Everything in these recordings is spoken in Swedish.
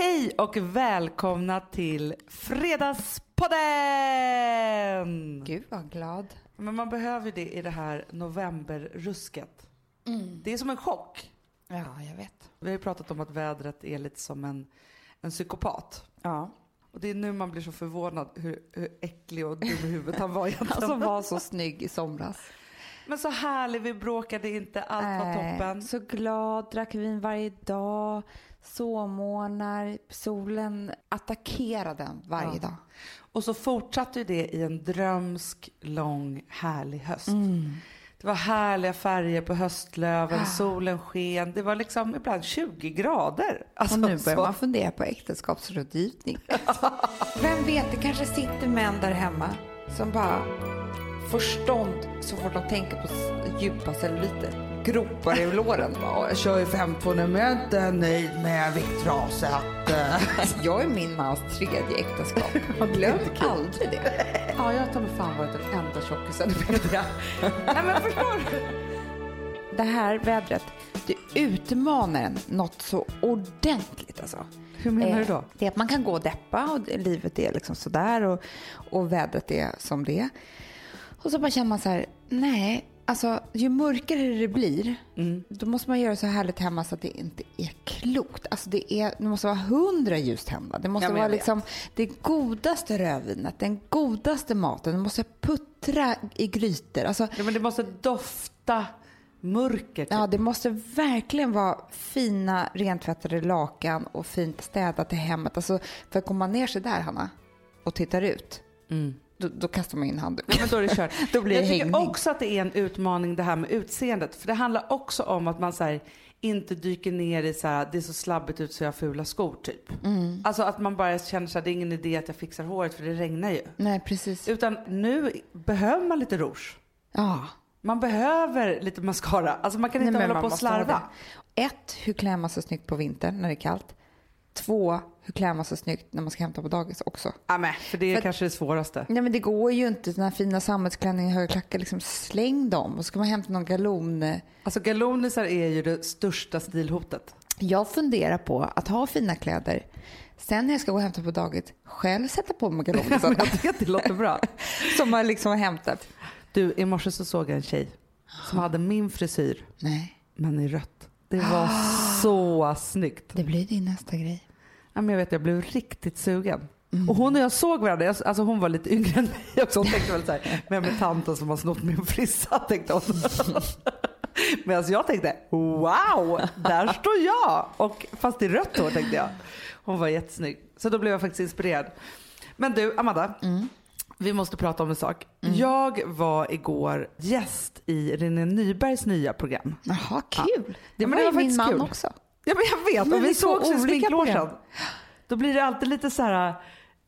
Hej och välkomna till Fredagspodden! Gud vad glad. Men man behöver det i det här novemberrusket. Det är som en chock. Ja, jag vet. Vi har ju pratat om att vädret är lite som en, en psykopat. Ja. Och det är nu man blir så förvånad hur, hur äcklig och dum i huvudet han var egentligen. Han som var så snygg i somras. Men så härlig, vi bråkade inte, allt var toppen. Så glad, drack vin varje dag, sovmorgnar, solen attackerade den varje Ja. dag. Och så fortsatte det i en drömsk, lång, härlig höst. Det var härliga färger på höstlöven, solen sken. Det var liksom ibland 20 grader. Alltså, Och nu börjar så- man fundera på äktenskapsrådgivning. Vem vet, det kanske sitter män där hemma som bara får stånd så fort de tänker på djupa celluliter. Gropar i låren. Ja, jag kör ju 52 nu men jag är inte nöjd med viktraset. Jag är min mans tredje äktenskap. Glöm aldrig det. Ja, jag har ta mig fan varit den enda tjockisen i media. Nej men förstår du? Det här vädret, det utmanar en något så ordentligt alltså. Hur menar du då? Eh, Det är att man kan gå och deppa och livet är liksom sådär och, och vädret är som det är. Och så bara känner man så här, nej, alltså ju mörkare det blir, Mm. då måste man göra så härligt hemma så att det inte är klokt. Alltså det, är, det måste vara hundra ljus hemma. Det måste Ja, vara liksom det godaste rödvinet, den godaste maten. Det måste puttra i grytor. Alltså, Ja, men det måste dofta mörker. Typ. Ja, det måste verkligen vara fina rentvättade lakan och fint städat i hemmet. Alltså, för kommer man ner sig där, Hanna, och tittar ut, då, då kastar man in handen. Ja, men då är det kört. Då blir det jag tycker också att det är en utmaning det här med utseendet. För det handlar också om att man så här, inte dyker ner i så här, det är så slabbigt ut så jag har fula skor typ. Mm. Alltså att man bara känner så här, det är ingen idé att jag fixar håret för det regnar ju. Nej, precis. Utan nu behöver man lite rouge. Ja. Man behöver lite mascara. Alltså man kan inte Nej, hålla på och slarva. Ett, hur klär man sig snyggt på vintern när det är kallt? Två, hur klär man sig snyggt när man ska hämta på dagis också? Ja, men, för det är För- kanske det svåraste. Nej men det går ju inte, såna här fina sammetsklänningar, höga klackar, liksom släng dem och så ska man hämta någon galon. Alltså galonisar är ju det största stilhotet. Jag funderar på att ha fina kläder. Sen när jag ska gå och hämta på dagis, själv sätta på mig galonisarna Jag tycker att det låter bra. som man liksom har hämtat. Du, i morse så såg jag en tjej som hade min frisyr, Nej, men i rött. Det var så snyggt. det blir din nästa grej. Men jag vet, jag blev riktigt sugen. Och hon och jag såg varandra, jag- alltså hon var lite yngre än mig också. Hon tänkte väl så här, vem är tanten som har snott min frissa? Tänkte hon. Medan jag tänkte, wow, där står jag. Och fast i rött hår tänkte jag. Hon var jättesnygg. Så då blev jag faktiskt inspirerad. Men du, Amanda. Vi måste prata om en sak. Jag var igår gäst i René Nybergs nya program. Jaha, kul. Det Ja, men var det ju var min faktiskt man kul. också. Ja men jag vet, Men och vi vi såg såg också i olika sminklogen. program. Då blir det alltid lite så här,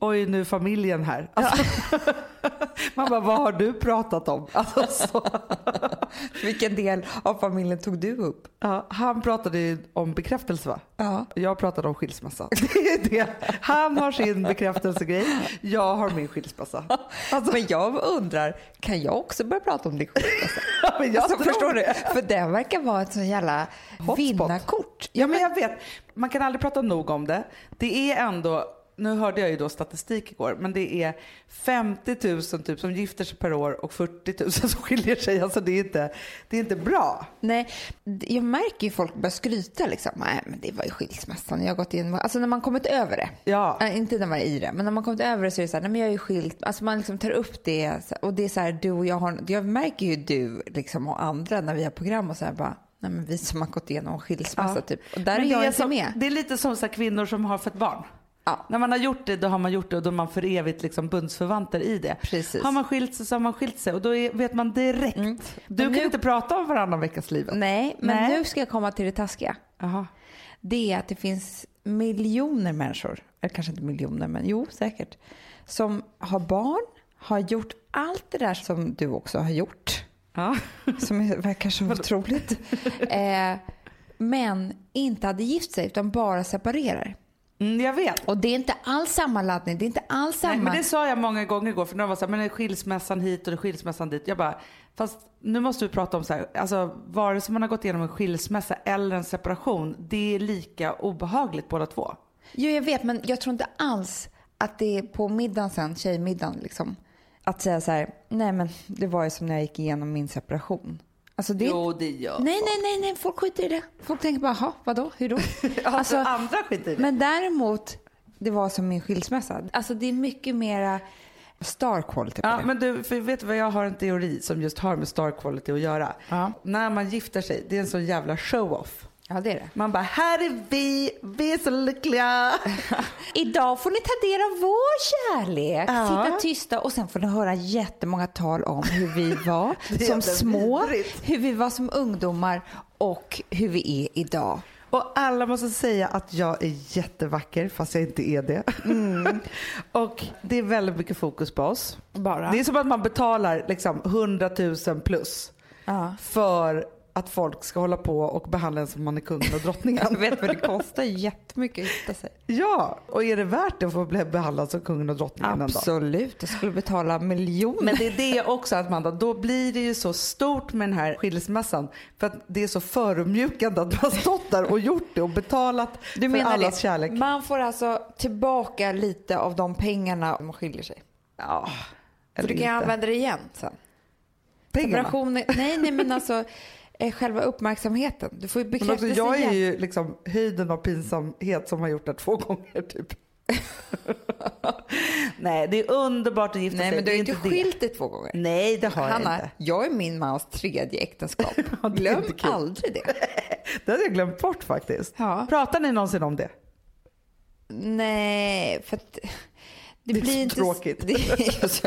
oj nu är familjen här. Alltså, man bara, vad har du pratat om? Alltså, så. Vilken del av familjen tog du upp? Ja, han pratade om bekräftelse va? Ja. Jag pratade om skilsmässa. Det är det. Han har sin bekräftelsegrej, jag har min skilsmässa. Alltså, Men jag undrar, kan jag också börja prata om din skilsmässa? men jag Alltså, förstår du? För den verkar vara ett sån jävla Hotspot. vinnarkort. Ja men jag vet, man kan aldrig prata nog om det. Det är ändå, nu hörde jag ju då statistik igår, men det är 50 000 typ som gifter sig per år och 40 000 som skiljer sig. Alltså det är inte, det är inte bra. Nej, jag märker ju folk börjar skryta liksom. Nej, men det var ju skilsmässan. Jag har gått in Alltså när man kommit över det. Ja. Nej, inte när man är i det, men när man kommit över det så är det så här, nej men jag är ju skilt. Alltså man liksom tar upp det och det är så här, du och jag har, jag märker ju du liksom och andra när vi har program och så här bara, nej men vi som har gått igenom en skilsmässa Ja. typ. Och där Men är jag inte som, med. Det är lite som så kvinnor som har fått barn. Ja. När man har gjort det, då har man gjort det och då är man för evigt liksom bundsförvanter i det. Precis. Har man skilt sig så har man skilt sig och då är, vet man direkt. Du Men kan nu- inte prata om varannan veckas livet. Nej, men Nej. nu ska jag komma till det taskiga. Jaha. det är att det finns miljoner människor, eller kanske inte miljoner, men jo säkert, som har barn, har gjort allt det där som du också har gjort, Ja. som verkar så otroligt, eh, men inte hade gift sig utan bara separerar. Mm, jag vet. Och det är inte alls samma laddning, det är inte alls samma... Nej, men det sa jag många gånger igår för några var så här, men skilsmässan hit och skilsmässan dit. Jag bara, fast nu måste vi prata om så här, alltså vare sig man har gått igenom en skilsmässa eller en separation, det är lika obehagligt båda två. Jo, jag vet, men jag tror inte alls att det är på middagen sen, tjejmiddagen, liksom, att säga så här, nej men det var ju som när jag gick igenom min separation. Alltså det... Jo, det gör Nej, nej, nej, nej, folk skiter i det. Folk tänker bara, jaha, vadå, hur då? Alltså, andra skiter i det. Men däremot, det var som min skilsmässa. Alltså det är mycket mera star quality på Ja, det. men du, för vet du vad jag har en teori som just har med star quality att göra. Ja. När man gifter sig, det är en sån jävla show-off. Ja, det är det. Man bara, här är vi, vi är så lyckliga. Idag får ni ta del av vår kärlek. Ja. Sitta tysta och sen får ni höra jättemånga tal om hur vi var som små, vidrigt. hur vi var som ungdomar och hur vi är idag. Och alla måste säga att jag är jättevacker fast jag inte är det. och det är väldigt mycket fokus på oss. Bara. Det är som att man betalar liksom 100 000 plus Ja. för att folk ska hålla på och behandla en som man är kungen och drottningen. Jag vet vad det kostar jättemycket att gifta sig. ja, och är det värt det att få bli behandlad som kungen och drottningen? Absolut, jag skulle betala miljoner. Men det är det också Amanda, då blir det ju så stort med den här skilsmässan för att det är så förödmjukande att man har stått där och gjort det och betalat du för menar allas det? kärlek. Man får alltså tillbaka lite av de pengarna om man skiljer sig. Ja, För du kan ju inte. använda det igen sen. Pengarna. Nej, nej men alltså eh, själva uppmärksamheten. Du får ju Men bekräftelse också, jag är igen. ju liksom höjden av pinsamhet som har gjort det två gånger typ. Nej, det är underbart att gifta Nej sig. men du har är inte skilt dig två gånger. Nej, det har jag Hanna, inte. jag är min mans tredje äktenskap. Är Glöm aldrig det. Det hade jag glömt bort faktiskt. Ja. Pratar ni någonsin om det? Nej, för att det, Det är blir så inte... tråkigt. Det är så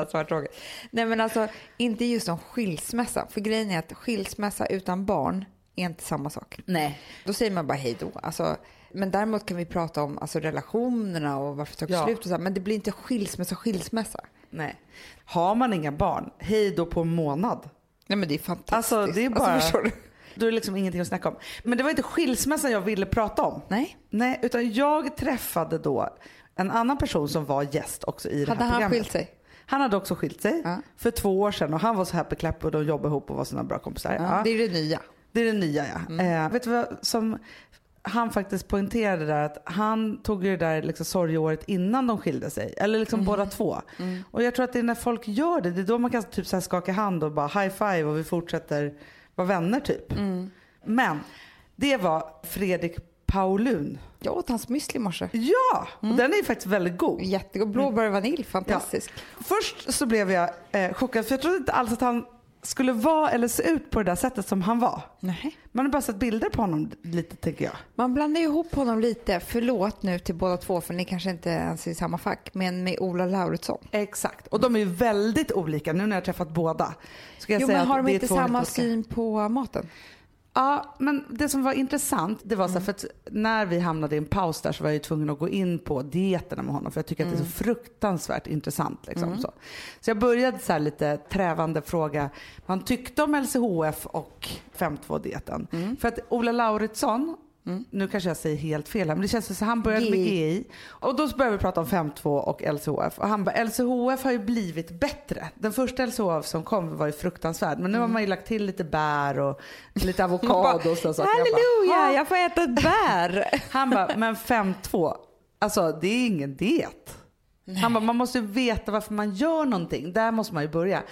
fruktansvärt tråkigt. Nej men alltså, inte just om skilsmässa. För grejen är att skilsmässa utan barn är inte samma sak. Nej. Då säger man bara hej då. Alltså, men däremot kan vi prata om alltså, relationerna och varför det tog Ja. slut och så. här. Men det blir inte skilsmässa skilsmässa. Nej. Har man inga barn, hej då på en månad. Nej men det är fantastiskt. Alltså det är bara... förstår du? Då är det liksom ingenting att snacka om. Men det var inte skilsmässan jag ville prata om. Nej. Nej, utan jag träffade då en annan person som var gäst också i det Hade här han programmet. skilt sig? Han hade också skilt sig Ja. för två år sedan och han var så happy clap och de jobbade ihop och var såna bra kompisar. Ja, Det är det nya. det är det nya ja. Mm. Eh, vet du vad som han faktiskt poängterade där att han tog ju det där liksom sorgeåret innan de skilde sig. Eller liksom Mm. båda två. Och jag tror att det är när folk gör det, det är då man kan typ så här skaka hand och bara high five och vi fortsätter vara vänner typ. Mm. Men det var Fredrik Paulun. Jag åt hans müsli i morse. Ja, Mm. och den är ju faktiskt väldigt god. Jättegod. Blåbär och vanilj. Fantastisk. Först så blev jag eh, chockad för jag trodde inte alls att han skulle vara eller se ut på det där sättet som han var. Nej. Man har bara sett bilder på honom lite tänker jag. Man blandar ihop honom lite. Förlåt nu till båda två för ni kanske inte ens är i samma fack. Men med Ola Lauritson. Exakt. Och de är ju väldigt olika nu när jag har träffat båda. Ska jag Jo säga men har de inte samma olika. syn på maten? Ja, men det som var intressant det var så här, Mm. för att när vi hamnade i en paus där så var jag ju tvungen att gå in på dieterna med honom för jag tycker att det är Mm. så fruktansvärt intressant. Liksom, så. så jag började så här lite trävande fråga vad han tyckte om LCHF och 5.2-dieten. Mm. För att Ola Lauritsson, nu kanske jag säger helt fel här, men det känns som att han började med GI. Och då började vi prata om 5.2 och LCHF och han bara LCHF har ju blivit bättre. Den första LCHF som kom var ju fruktansvärd men nu har man ju lagt till lite bär och lite avokado och så saker. Jag bara, Halleluja, jag får äta ett bär. Han bara, men 5-2, alltså det är ingen diet. Han bara, man måste veta varför man gör någonting. Där måste man ju börja.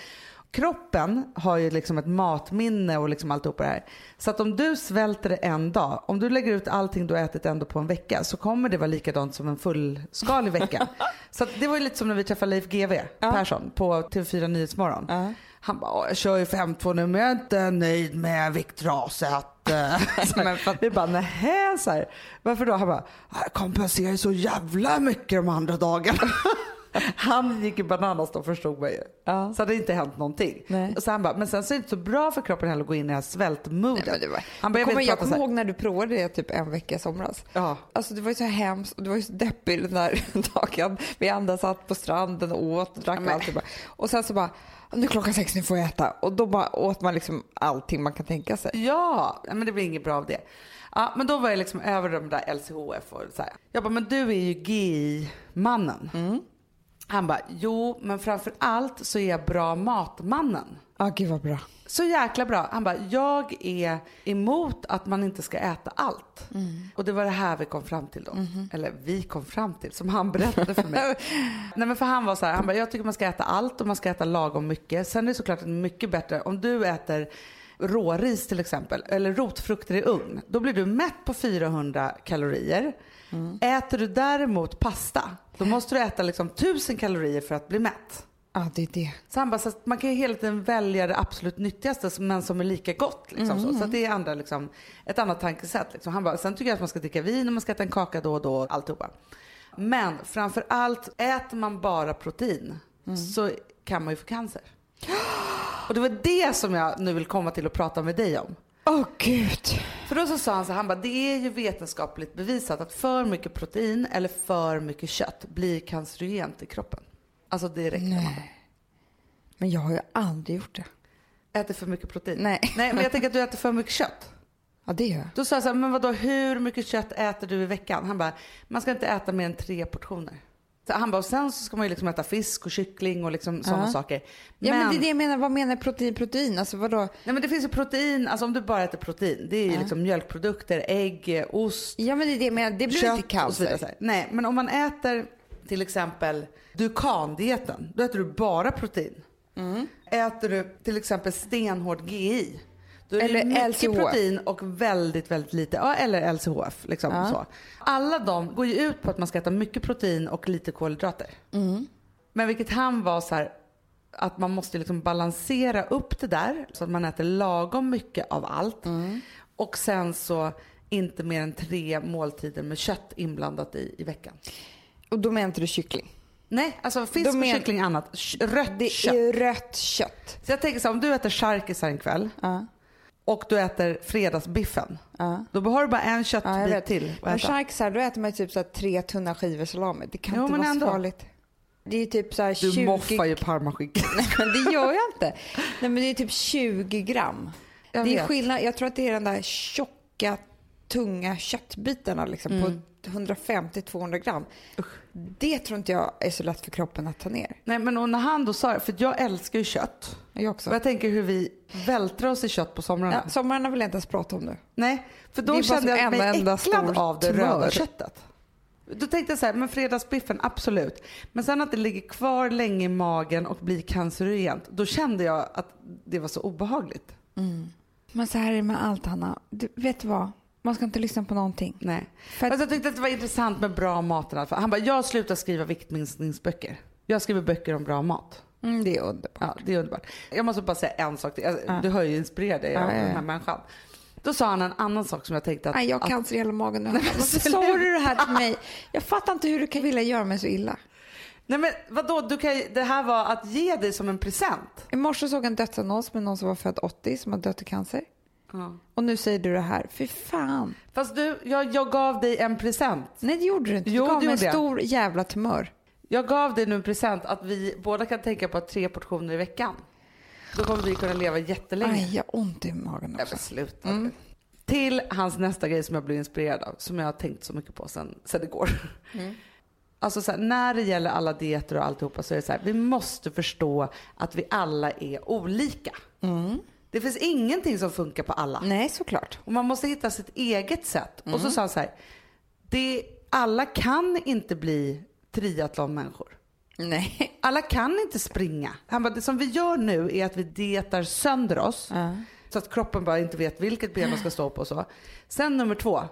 Kroppen har ju liksom ett matminne och liksom alltihopa det här. Så att om du svälter en dag, om du lägger ut allting du har ätit ändå på en vecka så kommer det vara likadant som en fullskalig vecka. så att det var ju lite som när vi träffade Leif GW Persson på TV4 Nyhetsmorgon. Ja. Han bara, "Åh, jag kör ju 5-2 nu men jag är inte nöjd med viktraset. eh." Så här, Men för- Vi bara, nähä, så här. Varför då? Han bara, jag kompenserar ju så jävla mycket de andra dagarna. Han gick ju bananas då förstod man ju. Ja. Så hade det inte hänt någonting. Nej. Och så han bara, men sen så är det inte så bra för kroppen heller att gå in i det här svältmodet. Nej, det var... Han bara, jag kommer, jag kommer ihåg när du provade det typ en vecka i somras. Ja. Alltså det var ju så hemskt och det var ju så deppigt den där dagen. Vi andra satt på stranden och åt och drack Men- allt. Och, sen så bara, nu är klockan sex, nu får jag äta. Och då bara åt man liksom allting man kan tänka sig. Ja, men det blir inget bra av det. Ja, men då var jag liksom över de där LCHF och så här. Jag bara, men du är ju GI-mannen. Han bara, jo, men framför allt så är jag bra matmannen. Ja, gud vad bra. Så jäkla bra. Han bara, jag är emot att man inte ska äta allt. Och det var det här vi kom fram till då. Eller vi kom fram till, som han berättade för mig. Nej men för han var så här, han bara, jag tycker man ska äta allt och man ska äta lagom mycket. Sen är det såklart mycket bättre om du äter råris till exempel, eller rotfrukter i ugn. Då blir du mätt på 400 kalorier. Äter du däremot pasta, då måste du äta liksom 1000 kalorier för att bli mätt. Ja, det är det. Så bara, så man kan ju hela tiden välja det absolut nyttigaste men som är lika gott. Liksom, så. så att det är andra, liksom, ett annat tankesätt. Liksom. Han bara, sen tycker jag att man ska dricka vin och man ska äta en kaka då och då och alltihopa. Men framför allt, äter man bara protein så kan man ju få cancer. Och det var det som jag nu vill komma till och prata med dig om. Åh gud. För då så sa han så han bara, det är ju vetenskapligt bevisat att för mycket protein eller för mycket kött blir cancerogent i kroppen. Alltså direkt. Nej. Men jag har ju aldrig gjort det. Äter för mycket protein? Nej. Nej, men jag tänker att du äter för mycket kött. Ja, det gör jag. Då sa jag så här, men vadå, hur mycket kött äter du i veckan? Han bara, man ska inte äta mer än tre portioner. Han bara, sen så ska man ju liksom äta fisk och kyckling och liksom sådana Ja. saker. Ja, men det är det jag menar. Vad menar protein, protein? Alltså vadå? Nej men det finns ju protein, alltså om du bara äter protein, det är ju liksom mjölkprodukter, ägg, ost, Ja, men det är det jag menar. Det blir kött inte och så vidare. cancer. Nej, men om man äter till exempel Dukan-dieten, då äter du bara protein. Mm. Äter du till exempel stenhård GI, då är Eller det mycket LCHF. protein och väldigt, väldigt lite, ja eller LCHF. Liksom, Ja. så. Alla de går ju ut på att man ska äta mycket protein och lite kolhydrater. Mm. Men vilket han var så här, att man måste liksom balansera upp det där så att man äter lagom mycket av allt. Mm. Och sen så inte mer än tre måltider med kött inblandat i, i veckan. Och då menar inte du kyckling? Nej, alltså fisk och kyckling annat. Rött Det kött. är rött kött. Så jag tänker så här, om du äter charkisar en kväll Ja. Och du äter fredagsbiffen. Ja. Då har du bara en Ja, köttbit vet. till att äta. charkisar, då äter man typ så här tre tunna skivor salami. Det kan Jo, inte vara ändå. så farligt. Det är typ så här Du 20... moffar ju parmaskinka. Nej, men det gör jag inte. Nej, men det är typ 20 gram. Jag det är vet. skillnad. Jag tror att det är den där tjocka, tunga köttbitarna liksom, Mm. på 150-200 gram. Det tror inte jag är så lätt för kroppen att ta ner. Nej men och när han då sa för jag älskar ju kött. Jag Och också. jag tänker hur vi vältrar oss i kött på somrarna. Ja, sommarna vill jag inte ens prata om nu. Nej, för då kände jag mig en enda äcklad av det röda köttet. Då tänkte jag så här, men fredagsbiffen, absolut. Men sen att det ligger kvar länge i magen och blir cancerogent, då kände jag att det var så obehagligt. Men så här är det med allt, Hanna. Du, vet du vad? Man ska inte lyssna på någonting. Nej. För att- jag tyckte att det var intressant med bra mat i alla fall. Han bara, jag slutar skriva viktminskningsböcker. Jag skriver böcker om bra mat. Mm, det är underbart. Ja, det är underbart. Jag måste bara säga en sak till. Du hör ju inspirerad dig Ja, av ja, den här människan. Då sa han en annan sak som jag tänkte att... Nej, jag har cancer i hela magen nu. Varför sa du det här till mig? Jag fattar inte hur du kan vilja göra mig så illa. nej men vadå, du kan, det här var att ge dig som en present. I morse såg jag en dödsannons med någon som var född 80 som har dött i cancer. Ja. Och nu säger du det här. Fy fan. Fast du, jag, jag gav dig en present. Nej, det gjorde du inte. Du Jo, gav mig en stor jävla tumör. Jag gav dig nu en present att vi båda kan tänka på tre portioner i veckan. Då kommer vi kunna leva jättelänge. Aj, jag har ont i magen också. men sluta. Till hans nästa grej som jag blev inspirerad av, som jag har tänkt så mycket på sen, sen igår. Alltså så här, när det gäller alla dieter och alltihopa så är det så här, vi måste förstå att vi alla är olika. Det finns ingenting som funkar på alla. Nej, såklart. Och man måste hitta sitt eget sätt. Och så sa han så här, det, alla kan inte bli triathlonmänniskor. Nej. Alla kan inte springa. Han bara, det som vi gör nu är att vi dietar sönder oss. Så att kroppen bara inte vet vilket ben man ska stå på och så. Sen nummer två,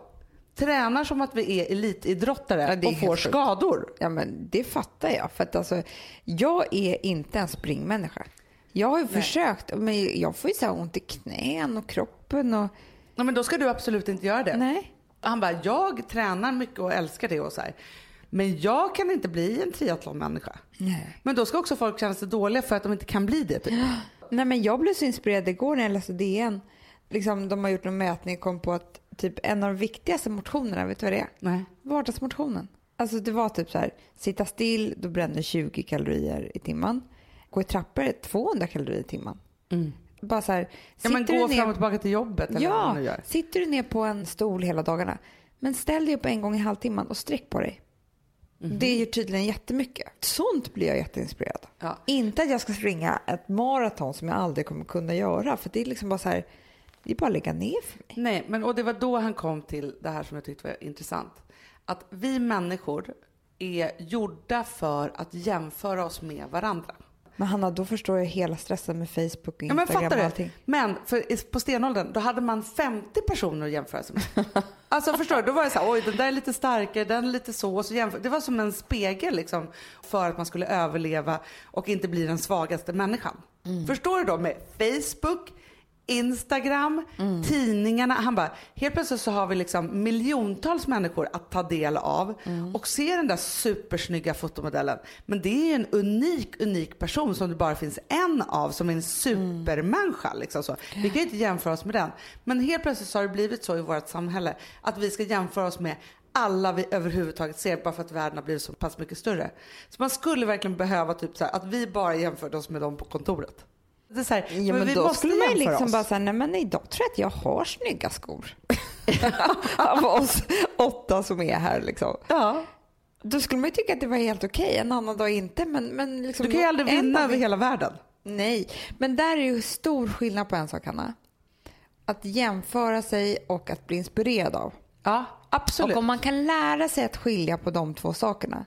tränar som att vi är elitidrottare Ja, och får skador. Ja, men det fattar jag. För att alltså, jag är inte en springmänniska. Jag har ju försökt, men jag får ju så ont i knän och kroppen och... Ja, men då ska du absolut inte göra det. Nej. Han bara, jag tränar mycket och älskar det och så här. Men jag kan inte bli en triathlonmänniska. Nej. Men då ska också folk känna sig dåliga för att de inte kan bli det. Typ. Nej, men jag blev så inspirerad igår när jag läste DN. Liksom, de har gjort en mätning och kom på att typ en av de viktigaste motionerna, vet du vad det är? Nej. Vardagsmotionen. Alltså det var typ så här, sitta still, då bränner 20 kalorier i timmen. Gå i trappor, 200 kalorier i timmen. Bara så här, Mm. Ja, men gå du fram och ner, tillbaka till jobbet eller vad man ja, gör. sitter du ner på en stol hela dagarna, men ställ dig upp en gång i halvtimmen och sträck på dig. Det gör tydligen jättemycket. Sånt blir jag jätteinspirerad. Ja. Inte att jag ska springa ett maraton som jag aldrig kommer kunna göra. För det är liksom bara så här, det är bara att lägga ner för mig. Nej, men och det var då han kom till det här som jag tyckte var intressant. Att vi människor är gjorda för att jämföra oss med varandra. Men Hanna, då förstår jag hela stressen med Facebook och Ja, men Instagram fattar och du? allting. Men för, på stenåldern, då hade man 50 personer att jämföra sig med. Alltså förstår du? Då var det så här, oj den där är lite starkare, den är lite så. Och så jämför. Det var som en spegel liksom för att man skulle överleva och inte bli den svagaste människan. Förstår du då med Facebook, Instagram, tidningarna. Han bara, helt plötsligt så har vi liksom miljontals människor att ta del av och se den där supersnygga fotomodellen. Men det är ju en unik, unik person som det bara finns en av som är en supermänniska. Liksom så. Vi kan ju inte jämföra oss med den. Men helt plötsligt så har det blivit så i vårt samhälle att vi ska jämföra oss med alla vi överhuvudtaget ser bara för att världen har blivit så pass mycket större. Så man skulle verkligen behöva typ så här, att vi bara jämförde oss med dem på kontoret. Det är så här, Ja, men vi då måste skulle man ju liksom oss. bara säga, nej men idag tror jag att jag har snygga skor. Av oss åtta som är här liksom. Ja. Då skulle man ju tycka att det var helt okej, en annan dag inte. Men, men liksom, Du kan ju aldrig vinna över vi- hela världen. Nej, men där är ju stor skillnad på en sak Hanna. Att jämföra sig och att bli inspirerad av. Ja, absolut. Och om man kan lära sig att skilja på de två sakerna,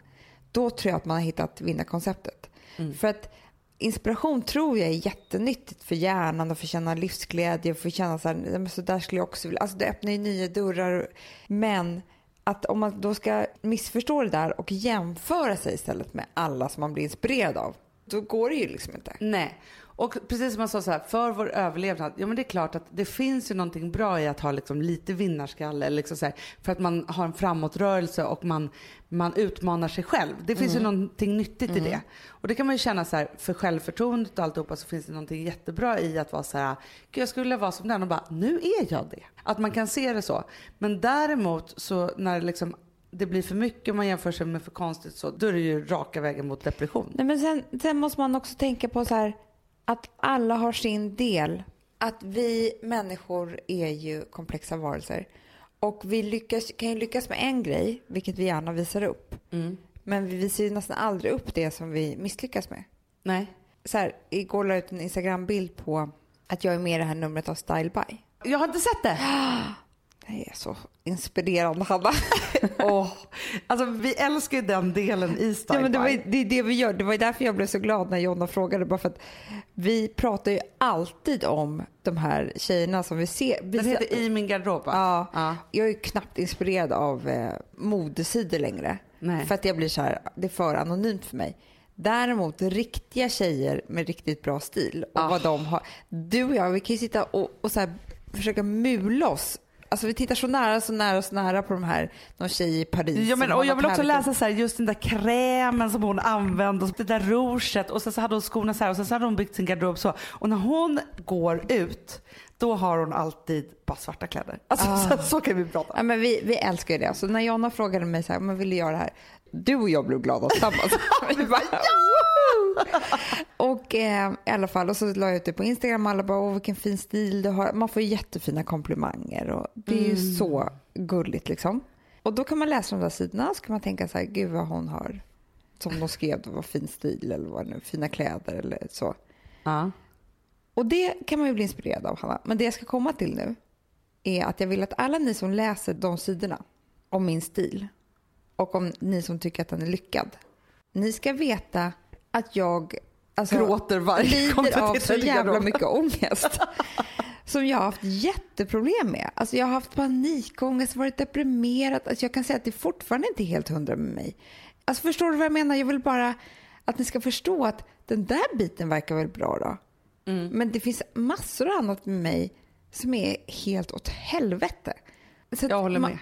då tror jag att man har hittat vinnarkonceptet. Mm. För att inspiration tror jag är jättenyttigt för hjärnan och för att känna livsglädje och för att känna så här, "Nej, men så där skulle jag också vilja. Alltså det öppnar ju nya dörrar. Men att om man då ska missförstå det där och jämföra sig istället med alla som man blir inspirerad av, då går det ju liksom inte. Nej. Och precis som man sa så här, för vår överlevnad, ja men det är klart att det finns ju någonting bra i att ha liksom lite vinnarskalle, liksom så här, för att man har en framåtrörelse och man, man utmanar sig själv. Det finns ju någonting nyttigt i det. Och det kan man ju känna så här, för självförtroendet och alltihopa så finns det någonting jättebra i att vara så här, gud jag skulle vilja vara som den och bara, nu är jag det. Att man kan se det så. Men däremot så när det liksom det blir för mycket, man jämför sig med för konstigt så, då är det ju raka vägen mot depression. Nej, men sen, sen måste man också tänka på så här att alla har sin del. Att vi människor är ju komplexa varelser. Och vi lyckas, kan ju lyckas med en grej, vilket vi gärna visar upp. Men vi visar ju nästan aldrig upp det som vi misslyckas med. Nej. Så här, igår la jag ut en Instagram-bild på att jag är med i det här numret av Style By. Jag har inte sett det. Det är så inspirerande, Hanna. Åh, alltså vi älskar ju den delen i Style Ja, men det, var, det är det vi gör. Det var därför jag blev så glad när Jonna frågade. Bara för att vi pratar ju alltid om de här tjejerna som vi ser. Vi Den heter I min garderob? Ja, Ja. jag är ju knappt inspirerad av eh, modesidor längre. Nej. För att jag blir så här, det är för anonymt för mig. Däremot riktiga tjejer med riktigt bra stil och Ah. vad de har. Du och jag, vi kan ju sitta och, och så här, försöka mula oss. Alltså vi tittar så nära, så nära, så nära på de här, någon tjej i Paris. Ja, men, och jag vill också läsa så här, just den där krämen som hon använde och det där rouget och sen så hade hon skorna så här och sen så hade hon byggt sin garderob så. Och när hon går ut då har hon alltid bara svarta kläder. Alltså, Ah. så, så kan vi prata. Ja, men vi, vi älskar ju det. Så när Jonna frågade mig så här, men vill du göra det här? Du och jag blev glada tillsammans. vi bara, och eh, i alla fall, och så la jag ut det på Instagram och alla bara, åh vilken fin stil du har. Man får jättefina komplimanger och det är ju så gulligt liksom. Och då kan man läsa de där sidorna och så kan man tänka så här, gud vad hon har, som de skrev, det var fin stil eller vad nu, fina kläder eller så. Ja. Och det kan man ju bli inspirerad av, Hanna. Men det jag ska komma till nu är att jag vill att alla ni som läser de sidorna om min stil och om ni som tycker att den är lyckad, ni ska veta att jag alltså, Gråter varje lider av så jävla mycket ångest. Som jag har haft jätteproblem med. Alltså jag har haft panikångest, varit deprimerad. Alltså jag kan säga att det fortfarande inte är helt hundra med mig. Alltså förstår du vad jag menar? Jag vill bara att ni ska förstå att den där biten verkar väl bra då. Mm. Men det finns massor annat med mig som är helt åt helvete. Så Jag håller med.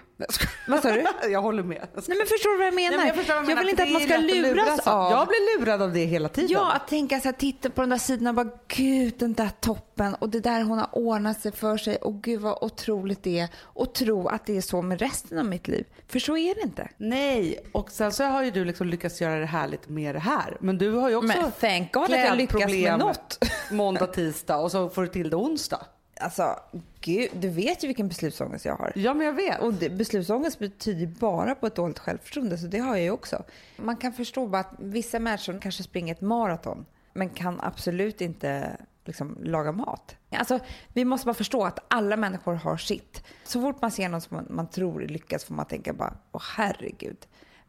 Vad sa du? Jag håller med. Nej men förstår du vad jag menar? Nej, jag, vad du menar, vill inte att man ska luras av. Jag blir lurad av det hela tiden. Ja, att tänka så här, titta på de där sidorna och bara gud den där toppen och det där hon har ordnat sig för sig och gud vad otroligt det är och tro att det är så med resten av mitt liv. För så är det inte. Nej, och sen så har ju du liksom lyckats göra det härligt med det här. Men du har ju också Men thank God att jag lyckas med klädproblem något. måndag, tisdag och så får du till det onsdag. Alltså, gud, du vet ju vilken beslutsångest jag har. Ja, men jag vet. Och det, beslutsångest betyder bara på ett dåligt självförtroende, så det har jag ju också. Man kan förstå bara att vissa människor kanske springer ett maraton, men kan absolut inte liksom, laga mat. Alltså, vi måste bara förstå att alla människor har sitt. Så fort man ser någon som man, man tror lyckas får man tänka bara, åh herregud,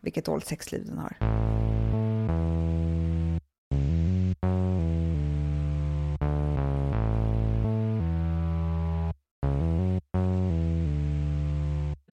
vilket dåligt sexliv den har.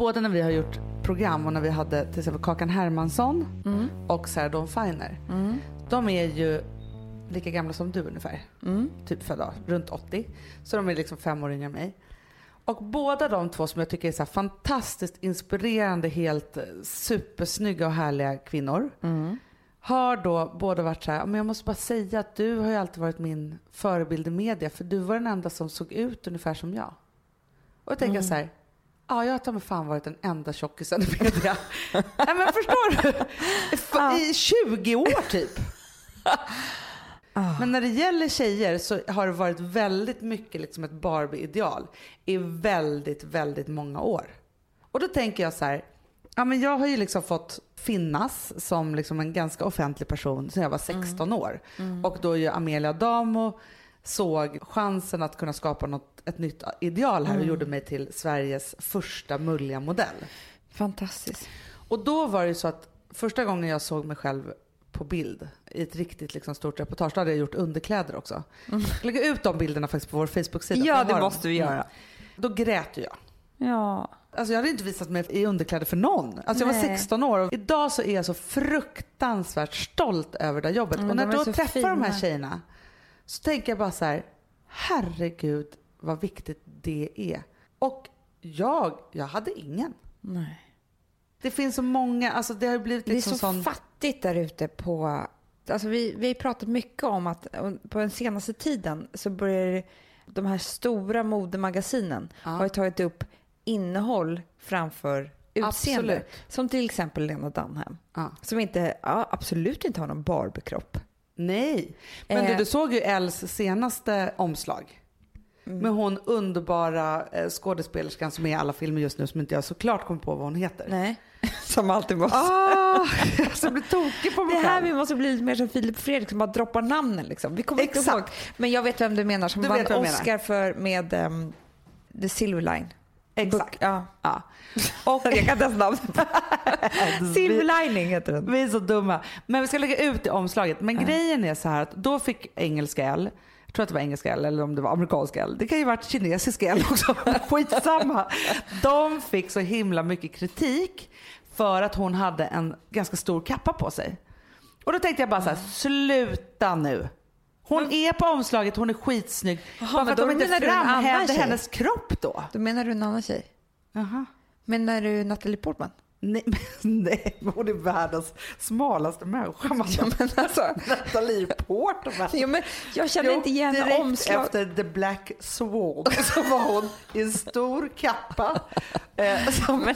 Både när vi har gjort program och när vi hade till exempel Kakan Hermansson och Sarah Dawn Finer. De är ju lika gamla som du ungefär. Typ födda runt 80. Så de är liksom fem år yngre än mig. Och båda de två som jag tycker är så fantastiskt inspirerande, helt eh, supersnygga och härliga kvinnor. Har då båda varit så här, men jag måste bara säga att du har ju alltid varit min förebild i media för du var den enda som såg ut ungefär som jag. Och jag tänker så här, ja jag har ta mig fan varit den enda tjockisen i media. Nej men förstår du? I 20 år typ. Men när det gäller tjejer så har det varit väldigt mycket liksom ett Barbie-ideal i väldigt, väldigt många år. Och då tänker jag så här, ja men jag har ju liksom fått finnas som liksom en ganska offentlig person sedan jag var 16 år. Och då ju Amelia Damo såg chansen att kunna skapa något, ett nytt ideal här och gjorde mig till Sveriges första mulliga modell. Fantastiskt. Och då var det så att första gången jag såg mig själv på bild i ett riktigt liksom stort reportage, då hade jag gjort underkläder också. Jag lägger ut de bilderna faktiskt på vår Facebook-sida. Ja, det måste vi göra. Mm. Då grät jag. Ja. Alltså jag hade inte visat mig i underkläder för någon. Alltså jag var Nej. 16 år och idag så är jag så fruktansvärt stolt över det jobbet. Mm, och när jag då träffar de här fina. tjejerna så tänker jag bara så här, herregud vad viktigt det är. Och jag, jag hade ingen. Nej. Det finns så många, alltså det har blivit Det är liksom så sån... fattigt där ute på... Alltså vi, vi har pratat mycket om att på den senaste tiden så börjar de här stora modemagasinen Ja. har tagit upp innehåll framför utseende. Absolut. Som till exempel Lena Dunham. Ja. Som inte, ja, absolut inte har någon Barbie-kropp. Nej. Men du, Eh. du såg ju Els senaste omslag. Med hon underbara eh, skådespelerskan som är i alla filmer just nu som inte jag såklart kommer på vad hon heter. Nej. Som alltid måste. Ah, jag blir tokig på mig Det här själv. vi måste bli lite mer som Filip Fredrik som bara droppar namnen liksom. Vi kommer inte Exakt. ihåg. Men jag vet vem du menar som Du vann. Oscar för med um, The Silver Line. Exakt. Ja. Ja. Och jag kan inte ens namnet. Silver Lining heter den. Vi är så dumma. Men vi ska lägga ut det omslaget. Men grejen är så här att då fick engelska L, jag tror att det var engelska L eller om det var amerikanska L. Det kan ju varit kinesiska L också. Skitsamma. De fick så himla mycket kritik för att hon hade en ganska stor kappa på sig. Och då tänkte jag bara så här, sluta nu. Hon är på omslaget, hon är skitsnygg. Bara men för att de inte framhävde hennes kropp då. Då menar du en annan tjej? Jaha. Menar du Natalie Portman? Nej, men nej, hon är världens smalaste människa. Man. Men alltså, Nathalie Portman. jo, men jag känner inte igen direkt omslag. efter The Black Swan så var hon i en stor kappa. Eh, som, men,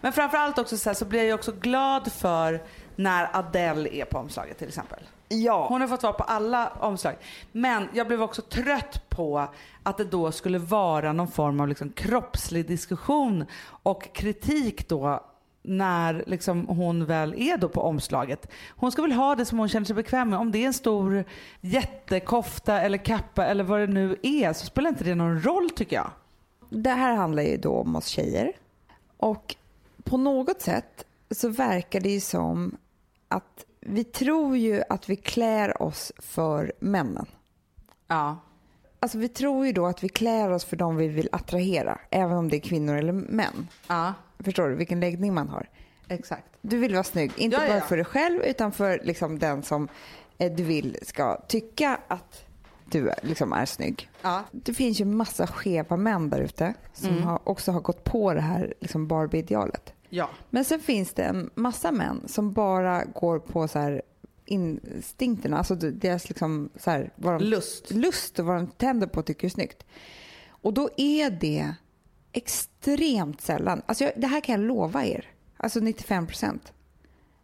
men framförallt också så, här, så blir jag också glad för när Adele är på omslaget till exempel. Ja. Hon har fått vara på alla omslag. Men jag blev också trött på att det då skulle vara någon form av liksom kroppslig diskussion och kritik då när liksom hon väl är då på omslaget. Hon ska väl ha det som hon känner sig bekväm med. Om det är en stor jättekofta eller kappa eller vad det nu är så spelar inte det någon roll tycker jag. Det här handlar ju då om oss tjejer. Och på något sätt så verkar det ju som att vi tror ju att vi klär oss för männen. Ja. Alltså vi tror ju då att vi klär oss för dem vi vill attrahera, även om det är kvinnor eller män. Ja, Förstår du vilken läggning man har? exakt. Du vill vara snygg, inte Ja, ja, bara för dig själv utan för liksom den som eh, du vill ska tycka att du är- liksom är snygg. Ja. Det finns ju massa skeva män där ute som Mm. har, också har gått på det här liksom Barbie-idealet. Ja. Men sen finns det en massa män som bara går på så här instinkterna, alltså deras liksom så här, vad de, Lust. lust och vad de tänder på och tycker är snyggt. Och då är det extremt sällan, alltså jag, det här kan jag lova er, alltså 95 procent.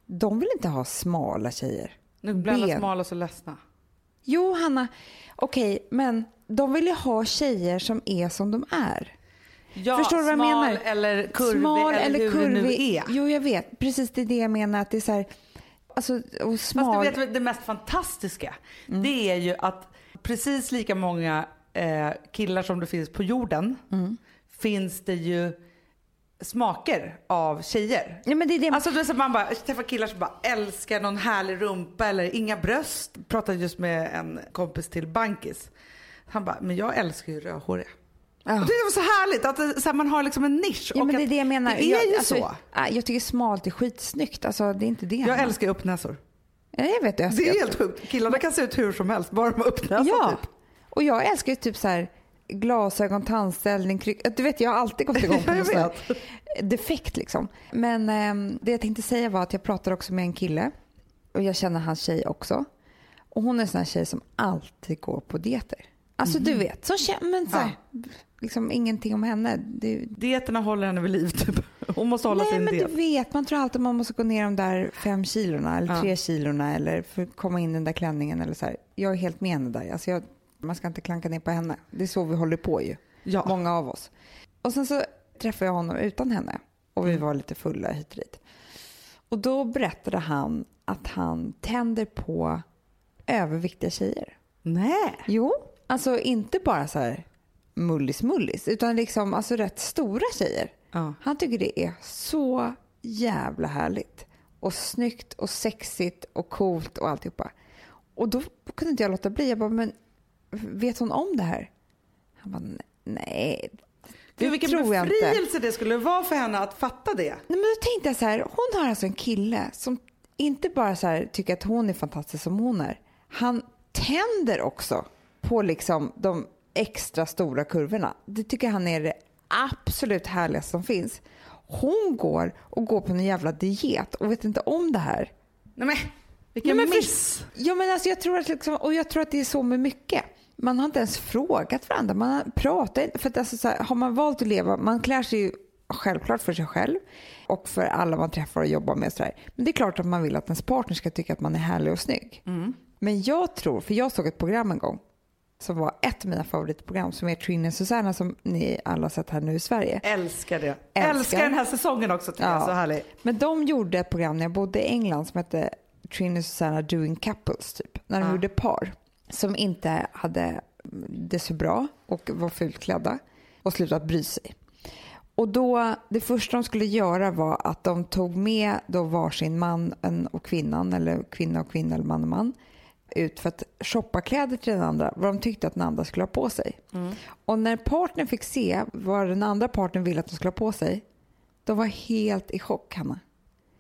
De vill inte ha smala tjejer. Nu blir alla smala så ledsna. Jo, Hanna, okej, men de vill ju ha tjejer som är som de är. Ja, Förstår du vad jag menar? eller kurvig Smal eller, det nu är. Jo, jag vet. Precis det är det jag menar. Att det är så här, alltså, och Fast smal. du vet det mest fantastiska? Mm. Det är ju att precis lika många eh, killar som det finns på jorden Mm. finns det ju smaker av tjejer. Ja, men det är det. Alltså du vet, så man bara träffar killar som bara älskar någon härlig rumpa eller inga bröst. Pratade just med en kompis till Bankis. Han bara, men jag älskar ju rödhåriga. Ja. Och Det var så härligt att det, så här, man har liksom en nisch. Ja, men det är det jag menar. Det är jag, ju alltså, så. äh, Jag tycker smalt är skitsnyggt. Alltså, det är inte det. Jag Hanna. älskar uppnäsor. Ja, jag vet. Jag Det är helt sjukt. Killarna kan se ut hur som helst, bara de har uppnäsa Ja, typ. och jag älskar ju typ så här glasögon, tandställning, kryck. Du vet, jag har alltid gått igång på något sånt vet. defekt liksom. Men ehm, det jag tänkte säga var att jag pratade också med en kille och jag känner hans tjej också. Och hon är en sån här tjej som alltid går på dieter. Alltså du vet, som känner, men så här, liksom ingenting om henne. Det, Dieterna håller henne vid liv typ. Hon måste hålla Nej sin men diet. du vet, man tror alltid man måste gå ner de där fem kilorna eller Ja. tre kilorna eller för att komma in i den där klänningen eller så här. Jag är helt med henne där. Alltså jag, man ska inte klanka ner på henne. Det är så vi håller på ju. Ja. Många av oss. Och sen så träffade jag honom utan henne och vi Mm. var lite fulla hit och dit. Och då berättade han att han tänder på överviktiga tjejer. Nej. Jo, alltså inte bara så här mullis-mullis utan liksom alltså rätt stora tjejer. Ja. Han tycker det är så jävla härligt och snyggt och sexigt och coolt och alltihopa. Och då kunde inte jag låta bli. Jag bara, men vet hon om det här? Han bara, nej. Det Gud, vilken tror jag befrielse det skulle vara för henne att fatta det. Nej, men då tänkte jag så här, hon har alltså en kille som inte bara så här, tycker att hon är fantastisk som hon är. Han tänder också på liksom de extra stora kurvorna. Det tycker han är det absolut härligaste som finns. Hon går och går på en jävla diet och vet inte om det här. Nej men, vilken Nej, men för- miss. Ja, men alltså jag tror att liksom, och jag tror att det är så med mycket. Man har inte ens frågat varandra. Man pratar inte. För att alltså så här, har man valt att leva, man klär sig ju självklart för sig själv och för alla man träffar och jobbar med. och Sådär. Men det är klart att man vill att ens partner ska tycka att man är härlig och snygg. Men jag tror, för jag såg ett program en gång som var ett av mina favoritprogram som är Trin och Susanna som ni alla har sett här nu i Sverige. Älskar det. Älskar. Älskar, den här säsongen också tycker jag. Ja. Så härlig. Men de gjorde ett program när jag bodde i England som hette Trin och Susanna doing couples typ. När de Ja. gjorde par som inte hade det så bra och var fult klädda och slutat bry sig. Och då, det första de skulle göra var att de tog med då varsin man och kvinnan eller kvinna och kvinna eller man och man ut för att shoppa kläder till den andra, vad de tyckte att den andra skulle ha på sig. Och när partnern fick se vad den andra partnern ville att de skulle ha på sig, de var helt i chock, Hanna.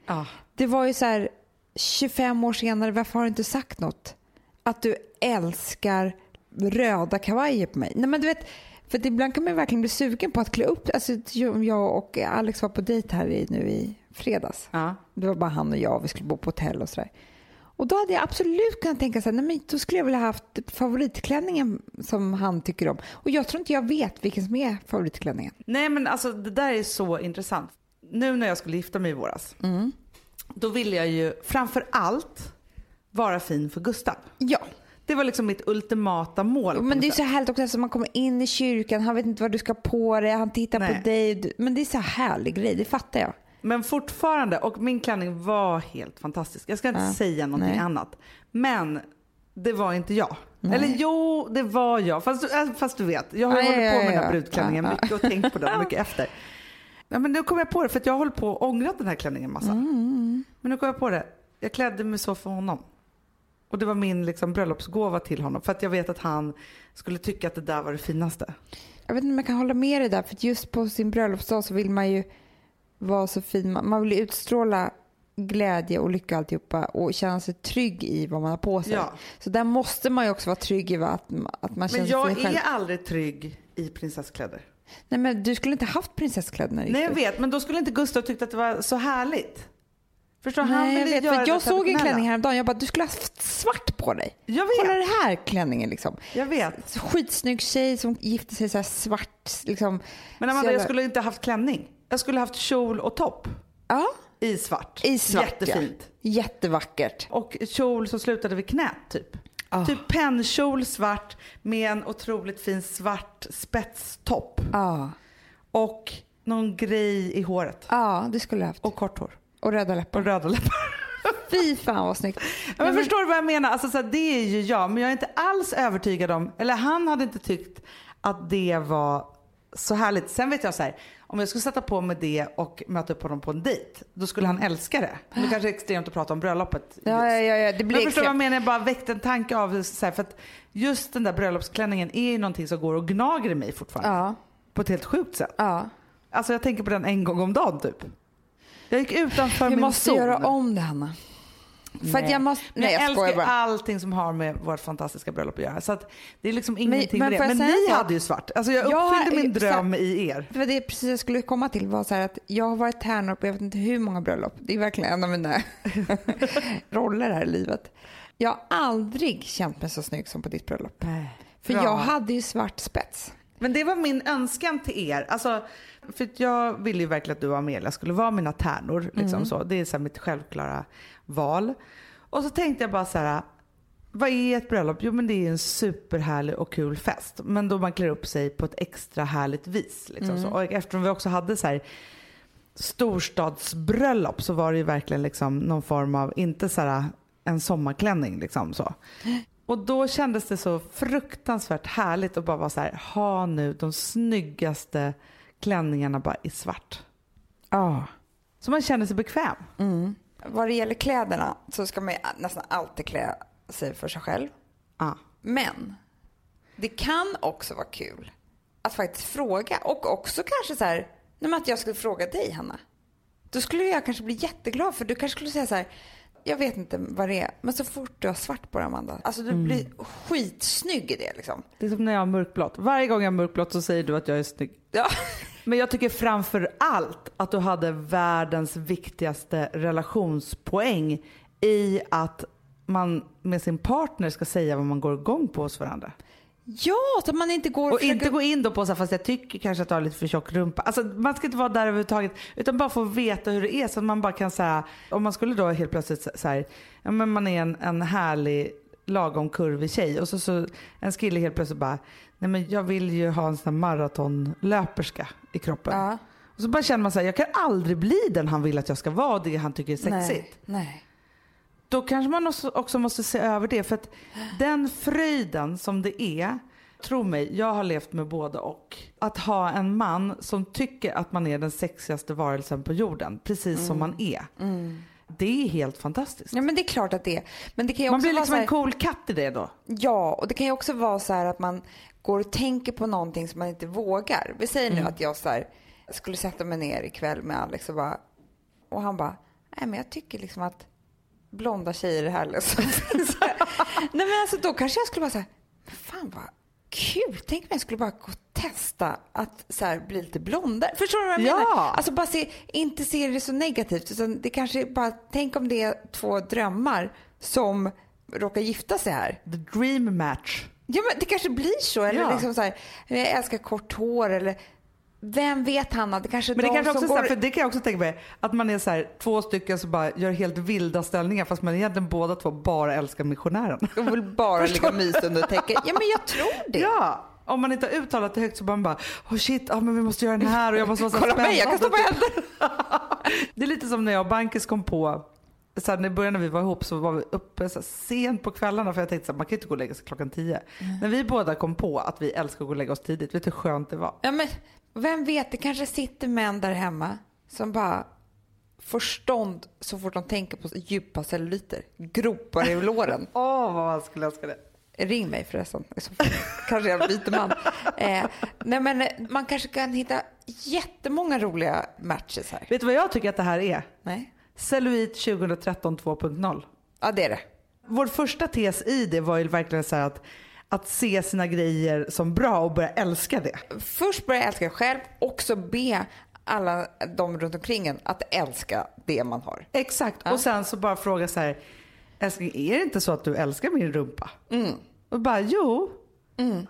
Ja. Det var ju så här 25 år senare, varför har du inte sagt något? Att du älskar röda kavajer på mig. Nej men du vet, för ibland kan man verkligen bli sugen på att klä upp Alltså jag och Alex var på dejt här i, nu i fredags. Ja. Det var bara han och jag, vi skulle bo på hotell och sådär. Och då hade jag absolut kunnat tänka så här, nej men då skulle jag vilja ha haft favoritklänningen som han tycker om. Och jag tror inte jag vet vilken som är favoritklänningen. Nej men alltså det där är så intressant. Nu när jag skulle gifta mig i våras, då ville jag ju framför allt vara fin för Gustav. Ja, Det var liksom mitt ultimata mål. men det är så härligt också att man kommer in i kyrkan, han vet inte vad du ska på dig, han tittar Nej. på dig. Men det är så här härlig grej, det fattar jag. Men fortfarande, och min klänning var helt fantastisk. Jag ska inte Ja, säga någonting nej. annat. Men det var inte jag. Nej. Eller jo, det var jag. Fast, äh, fast du vet, jag har Ja, hållit ja, på med den här brudklänningen mycket och tänkt på den mycket efter. Ja, men nu kom jag på det, för att jag hållit på och ångrat den här klänningen massa. Mm, Men nu kom jag på det. Jag klädde mig så för honom. Och det var min liksom, bröllopsgåva till honom. För att jag vet att han skulle tycka att det där var det finaste. Jag vet inte om jag kan hålla med dig där, för just på sin bröllopsdag så vill man ju vara så fin. Man vill utstråla glädje och lycka och alltihopa och känna sig trygg i vad man har på sig. Ja. Så där måste man ju också vara trygg i att, att man känner Men sig jag fin själv. är aldrig trygg i prinsesskläder. Nej men du skulle inte haft prinsesskläder när du Nej jag vet, men då skulle inte Gustav tyckt att det var så härligt. Förstår du? Han Nej, jag vet, för jag såg en klänning häromdagen. Jag bara, du skulle ha haft svart på dig. Jag Kolla vet, den här klänningen liksom. jag vet. Skitsnygg tjej som gifte sig så här svart. Liksom. Men Så Amanda, jag jävla- skulle inte haft klänning. Jag skulle haft kjol och topp Ja, i svart. i svart Jättefint. Ja. Jättevackert. Och kjol som slutade vid knät typ. Ah. Typ pennkjol svart med en otroligt fin svart spetstopp. Ja, Och någon grej i håret. ja det skulle jag haft. Och kort hår. Och röda läppar. Och röda läppar. Fy fan vad snyggt. Ja, men förstår du vad jag menar? Alltså, så här, det är ju jag, men jag är inte alls övertygad om, eller han hade inte tyckt att det var så härligt. Sen vet jag så här, om jag skulle sätta på mig det och möta upp honom på en dejt, då skulle han älska det. Det kanske är extremt att prata om bröllopet. Ja, ja, ja, det Men blir förstår du vad jag menar? Jag bara väckte en tanke av så här, för att just den där bröllopsklänningen är ju någonting som går och gnager i mig fortfarande. Ja, På ett helt sjukt sätt. ja. Alltså jag tänker på den en gång om dagen typ. Jag gick utanför Vi min måste zon. göra om det Hanna. För att jag måste... Men Nej, jag, jag älskar bara. allting som har med vårt fantastiska bröllop att göra. Så att det är liksom ingenting men med får det. Men ni så? hade ju svart. Alltså jag uppfyllde min så här- dröm i er. Var det precis jag skulle komma till. var så att Jag har varit tärnor på jag vet inte hur många bröllop. Det är verkligen en av mina roller här i livet. Jag har aldrig känt mig så snygg som på ditt bröllop. För Bra. jag hade ju svart spets. Men det var min önskan till er. Alltså, för jag ville ju verkligen att du och Amelia skulle vara mina tärnor. Liksom Mm. så. Det är så mitt självklara val. Och så tänkte jag bara så här. Vad är ett bröllop? Jo men det är en superhärlig och kul fest. Men då man klär upp sig på ett extra härligt vis. Liksom Mm. så. Och eftersom vi också hade så här storstadsbröllop så var det ju verkligen liksom någon form av, inte så här en sommarklänning liksom så. Och då kändes det så fruktansvärt härligt att bara vara så här, ha nu de snyggaste klänningarna bara i svart. Ja. Så man känner sig bekväm. Mm. Vad det gäller kläderna så ska man ju nästan alltid klä sig för sig själv. Ja. Men det kan också vara kul att faktiskt fråga och också kanske så här, nej att jag skulle fråga dig Hanna. Då skulle jag kanske bli jätteglad för du kanske skulle säga så här, jag vet inte vad det är, men så fort du har svart på dig Amanda, alltså du blir skitsnygg i det liksom. Det är som när jag har mörkblått. Varje gång jag har mörkblått så säger du att jag är snygg. Ja. Men jag tycker framför allt att du hade världens viktigaste relationspoäng i att man med sin partner ska säga vad man går igång på hos varandra. Ja, så att man inte går Och försöker- inte gå in då på så här, fast jag tycker kanske att du har lite för tjock rumpa. Alltså, man ska inte vara där överhuvudtaget. Utan bara få veta hur det är så att man bara kan säga, om man skulle då helt plötsligt så- här, ja men man är en, en härlig lagom kurvig tjej och så, så en kille helt plötsligt bara, nej men jag vill ju ha en sån här maratonlöperska i kroppen. Ja. Och så bara känner man så här, jag kan aldrig bli den han vill att jag ska vara och det han tycker är sexigt. Nej, nej. Då kanske man också, måste se över det. För att den fröjden som det är, tro mig, jag har levt med både och. Att ha en man som tycker att man är den sexigaste varelsen på jorden, precis som man är. Det är helt fantastiskt. Ja, men det är klart att det är. Men det kan ju Man också blir liksom här, en cool katt i det då. Ja, och det kan ju också vara så här att man går och tänker på någonting som man inte vågar. Vi säger nu Mm. att jag så här, skulle sätta mig ner ikväll med Alex och bara, och han bara, nej men jag tycker liksom att blonda tjejer är härliga. Så- så här. nej men alltså då kanske jag skulle vara så här, men fan vad kul, tänk om jag skulle bara gå och testa att så här, bli lite blondare. Förstår du vad jag Ja. menar? Alltså bara se, inte se det så negativt, utan det kanske bara, tänk om det är två drömmar som råkar gifta sig här. The dream match. Ja, men det kanske blir så. Eller Ja. liksom så här, jag älskar kort hår eller vem vet Hanna, det kanske är Men det de kanske som också så går... här, för det kan jag också tänka mig, att man är så här, två stycken som bara gör helt vilda ställningar fast man egentligen båda två bara älskar missionären. De vill bara ligga och mysa under täcket. Ja, men jag tror det. Ja, om man inte har uttalat det högt så bara man bara oh shit, ja, men vi måste göra den här och jag måste vara så Kolla mig, jag kan stå på spännande." händer. Det är lite som när jag och Bankis kom på, så här, när i början när vi var ihop så var vi uppe så här, sent på kvällarna för jag tänkte att man kan inte gå och lägga sig klockan tio. När vi båda kom på att vi älskar att gå och lägga oss tidigt, vet du hur skönt det var? Ja, men vem vet, det kanske sitter män där hemma som bara får stånd så fort de tänker på djupa celluliter. Gropar i låren. Åh vad man skulle älska det. Ring mig förresten. Så kanske jag byter man. Eh, nej, men eh, man kanske kan hitta jättemånga roliga matches här. Vet du vad jag tycker att det här är? Nej? Cellulit 2013 2.0. Ja, det är det. Vår första tes i det var ju verkligen så här att, att se sina grejer som bra och börja älska det. Först börja älska själv, också be alla de runt omkring en att älska det man har. Exakt. Och sen så bara fråga så här, älskling är det inte så att du älskar min rumpa? Och bara jo.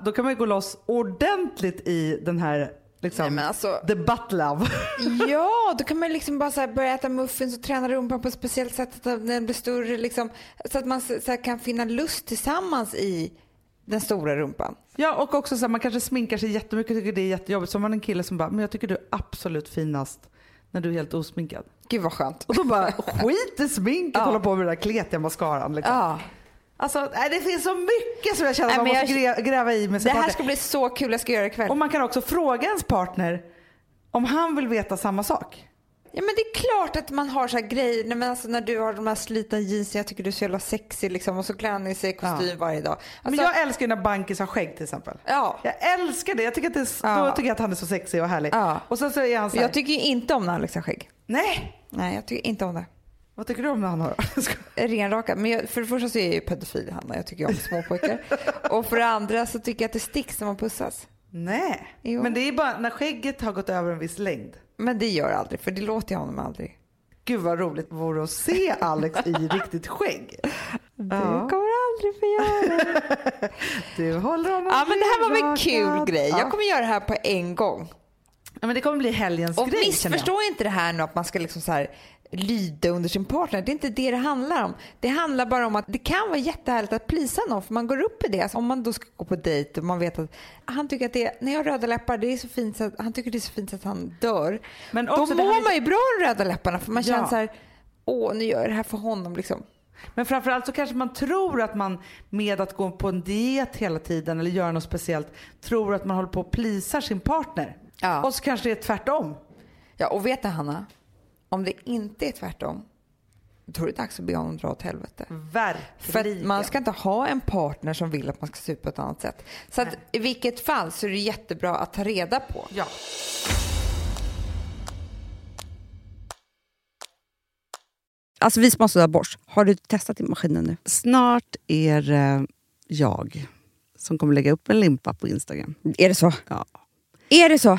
Då kan man ju gå loss ordentligt i den här liksom, Nej, alltså- the butt love. Ja, då kan man liksom bara så börja äta muffins och träna rumpan på ett speciellt sätt så att den blir större. Liksom, så att man så så kan finna lust tillsammans i den stora rumpan. ja och också så här, man kanske sminkar sig jättemycket och tycker det är jättejobbigt. Så har man en kille som bara, men jag tycker du är absolut finast när du är helt osminkad. Gud vad skönt. Och då bara skit i sminket och hålla på med den där kletiga mascaran. Liksom. Ja. Alltså, det finns så mycket som jag känner att man måste jag- grä- gräva i med Det sin här partner. ska bli så kul, jag ska göra det ikväll. Och man kan också fråga ens partner om han vill veta samma sak. Ja men det är klart att man har så här grejer, Nej, men alltså när du har de här slitna jeansen, jag tycker du är så jävla sexig liksom och så klär han sig i kostym Ja. varje dag. Men Alltså, jag älskar ju när Bankis har skägg till exempel. Ja. Jag älskar det. Jag tycker att, det Ja. då tycker jag att han är så sexig och härlig. Ja. Och sen så är han så här, jag tycker ju inte om när Alex har skägg. nej, Nej, jag tycker inte om det. vad tycker du om när han har renrakad. Men jag, för det första så är jag ju pedofil Hanna, jag tycker om småpojkar. och för det andra så tycker jag att det sticks när man pussas. Nej, Jo. men det är bara när skägget har gått över en viss längd. Men det gör aldrig, för det låter jag honom aldrig. Gud vad roligt det vore att se Alex i riktigt skägg. Du kommer aldrig få göra. Du håller honom Ja men det här var en kul grej. Ja. Jag kommer göra det här på en gång. ja, men det kommer bli helgens Och grej jag. missförstå inte det här nu att man ska liksom så här lyda under sin partner. Det är inte det det handlar om. Det handlar bara om att det kan vara jättehärligt att plisa någon för man går upp i det. Alltså om man då ska gå på dejt och man vet att han tycker att det, när jag har röda läppar, det är så fint så att, han tycker det är så fint så att han dör. Men då mår här- man ju bra av röda läpparna för man Ja. känner så här, åh nu gör jag det här för honom liksom. Men framförallt så kanske man tror att man med att gå på en diet hela tiden eller göra något speciellt tror att man håller på att plisar sin partner. Ja. Och så kanske det är tvärtom. Ja och vet du Hanna, om det inte är tvärtom, då är det dags att be honom dra åt helvete. För Verkligen. att man ska inte ha en partner som vill att man ska se ut på ett annat sätt. Så att i vilket fall så är det jättebra att ta reda på. Ja. Alltså vi som har sådär borst, har du testat i maskinen nu? Snart är det jag som kommer lägga upp en limpa på Instagram. Är det så? Ja. Är det så?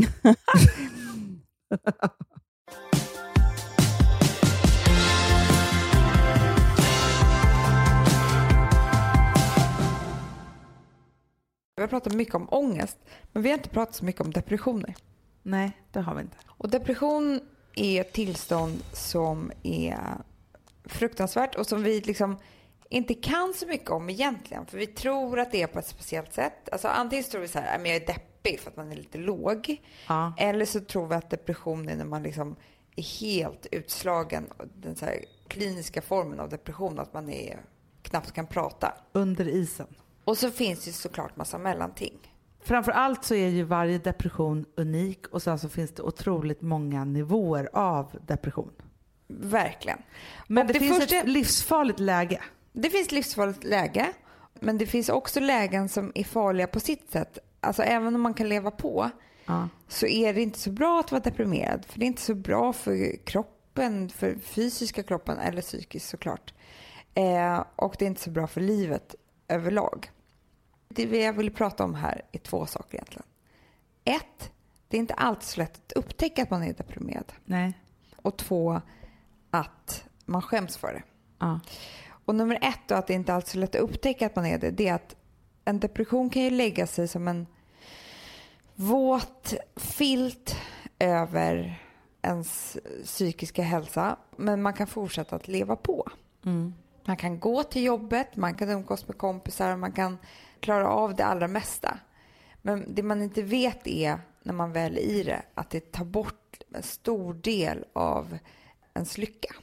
Vi har pratat mycket om ångest, men vi har inte pratat så mycket om depressioner. Nej, det har vi inte. Och depression är ett tillstånd som är fruktansvärt och som vi liksom inte kan så mycket om egentligen. För vi tror att det är på ett speciellt sätt. Alltså antingen tror vi så här, "Nej, men jag är deppig för att man är lite låg. Ja. Eller så tror vi att depression är när man liksom är helt utslagen. Den så här kliniska formen av depression, att man är, knappt kan prata. Under isen. Och så finns det såklart massa mellanting. Framför allt så är ju varje depression unik och sen så finns det otroligt många nivåer av depression. Verkligen. Men det, det finns första- ett livsfarligt läge. Det finns livsfarligt läge, men det finns också lägen som är farliga på sitt sätt. Alltså även om man kan leva på Ja. så är det inte så bra att vara deprimerad. För det är inte så bra för kroppen, för fysiska kroppen eller psykiskt såklart. Eh, och det är inte så bra för livet överlag. Det jag vill prata om här är två saker egentligen. Ett, det är inte alltid så lätt att upptäcka att man är deprimerad. Nej. Och två, att man skäms för det. Ja. Och nummer ett då, att det inte alls är så lätt att upptäcka att man är det, det är att en depression kan ju lägga sig som en våt filt över ens psykiska hälsa. Men man kan fortsätta att leva på. Mm. Man kan gå till jobbet, man kan umgås med kompisar, man kan klara av det allra mesta. Men det man inte vet är när man väl är i det, att det tar bort en stor del av ens lycka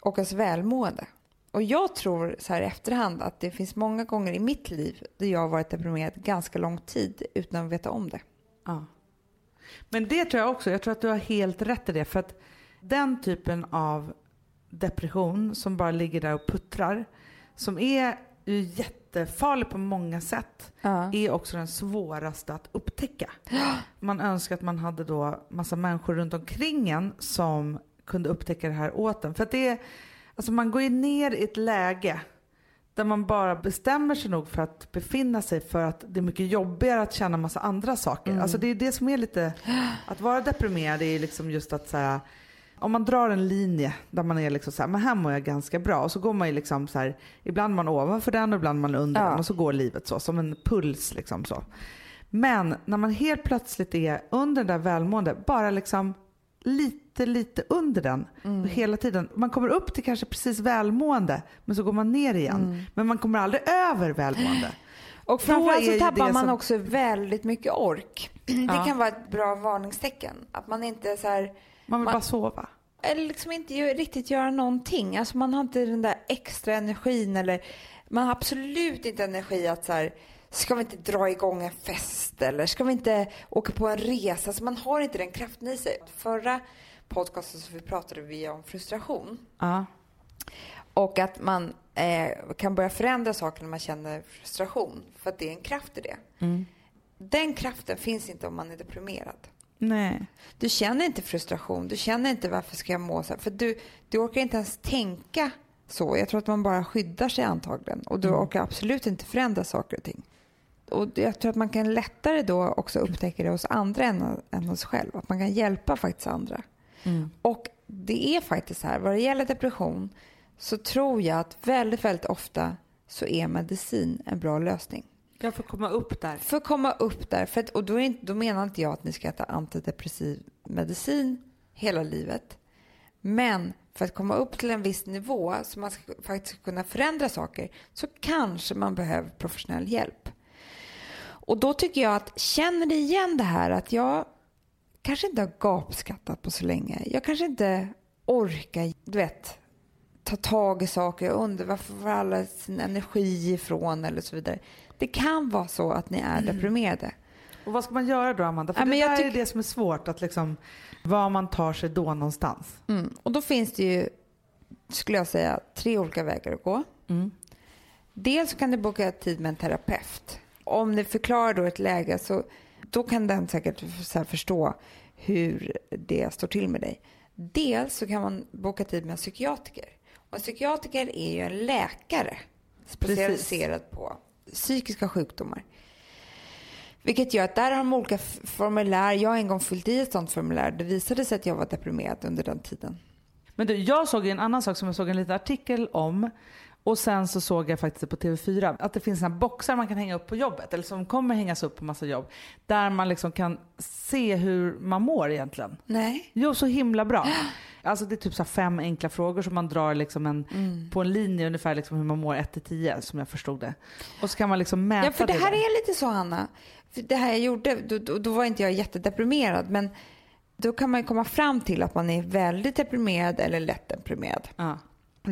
och ens välmående. Och jag tror så här i efterhand att det finns många gånger i mitt liv där jag har varit deprimerad ganska lång tid utan att veta om det. Ja. Men det tror jag också. Jag tror att du har helt rätt i det. För att den typen av depression som bara ligger där och puttrar, som är ju jättefarlig på många sätt, Ja. är också den svåraste att upptäcka. Man önskar att man hade då massa människor runt omkring en som kunde upptäcka det här åt en. För att det är, alltså man går ju ner i ett läge där man bara bestämmer sig nog för att befinna sig för att det är mycket jobbigare att känna massa andra saker. Alltså det är det som är lite, att vara deprimerad är liksom just att så här, om man drar en linje där man är liksom så här, men här mår jag ganska bra och så går man ju liksom så här, ibland man ovanför den och ibland man under Ja. den och så går livet så som en puls liksom så. Men när man helt plötsligt är under det där välmående, bara liksom lite, lite under den Mm. hela tiden. Man kommer upp till kanske precis välmående men så går man ner igen. Mm. Men man kommer aldrig över välmående. Och framförallt så tappar man som- också väldigt mycket ork. Det Ja. kan vara ett bra varningstecken. Att man inte så här, Man vill Man- bara sova. eller liksom inte riktigt göra någonting. Alltså man har inte den där extra energin eller man har absolut inte energi att så här, ska vi inte dra igång en fest eller ska vi inte åka på en resa? Alltså man har inte den kraften i sig. Förra podcasten så vi pratade vi om frustration Ja. och att man eh, kan börja förändra saker när man känner frustration för att det är en kraft i det. Mm. Den kraften finns inte om man är deprimerad. Nej. Du känner inte frustration, du känner inte varför ska jag må så här. För du, du orkar inte ens tänka så. Jag tror att man bara skyddar sig antagligen. Och du orkar absolut inte förändra saker och ting. Och jag tror att man kan lättare då också upptäcka det hos andra än, än hos själv. Att man kan hjälpa faktiskt andra. Mm. Och det är faktiskt så här, vad det gäller depression så tror jag att väldigt, väldigt ofta så är medicin en bra lösning. Jag får komma upp där. För att komma upp där, för att, och då, inte, då menar inte jag att ni ska äta antidepressiv medicin hela livet. Men för att komma upp till en viss nivå så man ska faktiskt kunna förändra saker så kanske man behöver professionell hjälp. Och då tycker jag att känner ni igen det här att jag kanske inte har gapskattat på så länge. Jag kanske inte orkar, du vet, ta tag i saker. Jag undrar varför får alla sin energi ifrån eller så vidare. Det kan vara så att ni är deprimerade. Och vad ska man göra då Amanda? För Ja, det där är tyck- det som är svårt, att liksom, var man tar sig då någonstans. Mm. Och då finns det ju, skulle jag säga, tre olika vägar att gå. Mm. Dels kan du boka tid med en terapeut. Om ni förklarar då ett läge så då kan den säkert förstå hur det står till med dig. Dels så kan man boka tid med en psykiatriker. Och en psykiatriker är ju en läkare specialiserad på psykiska sjukdomar. Vilket gör att där har de olika formulär. Jag har en gång fyllt i ett sånt formulär. Det visade sig att jag var deprimerad under den tiden. Men du, jag såg en annan sak som jag såg en liten artikel om. Och sen så såg jag faktiskt på TV4 att det finns såna boxar man kan hänga upp på jobbet, eller som kommer hängas upp på massa jobb. Där man liksom kan se hur man mår egentligen. Nej. Jo, så himla bra. Alltså det är typ så fem enkla frågor som man drar liksom en, Mm. på en linje ungefär liksom hur man mår 1 till 10 som jag förstod det. Och så kan man liksom mäta Ja, för det här där. är lite så, Hanna. För det här jag gjorde, då, då, då var inte jag jättedeprimerad, men då kan man ju komma fram till att man är väldigt deprimerad eller lätt deprimerad. Ja.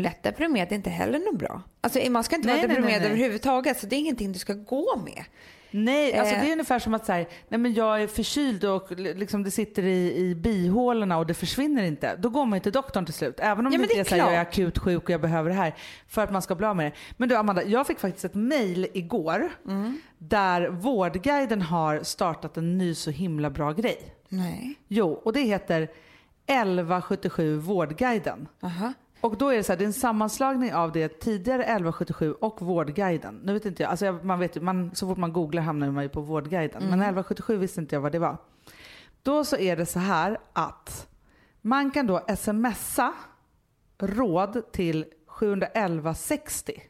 Lätt deprimerad är inte heller något bra. Alltså, man ska inte Nej, vara nej, deprimerad nej, nej. överhuvudtaget, så det är ingenting du ska gå med. Nej, alltså Eh. det är ungefär som att så här, nej men jag är förkyld och liksom det sitter i, i bihålorna och det försvinner inte. Då går man ju till doktorn till slut. Även om Ja, det inte det är, är så här, jag är akut sjuk och jag behöver det här för att man ska bli av med det. Men du Amanda, jag fick faktiskt ett mail igår Mm. där Vårdguiden har startat en ny så himla bra grej. Nej. Jo, och det heter 1177 Vårdguiden. Aha. Och då är det så här, det är en sammanslagning av det tidigare 1177 och Vårdguiden. Nu vet inte jag, alltså jag, man vet man, så fort man googlar hamnar man ju på Vårdguiden. Men 1177 visste inte jag vad det var. Då så är det så här att man kan då smsa råd till 71160.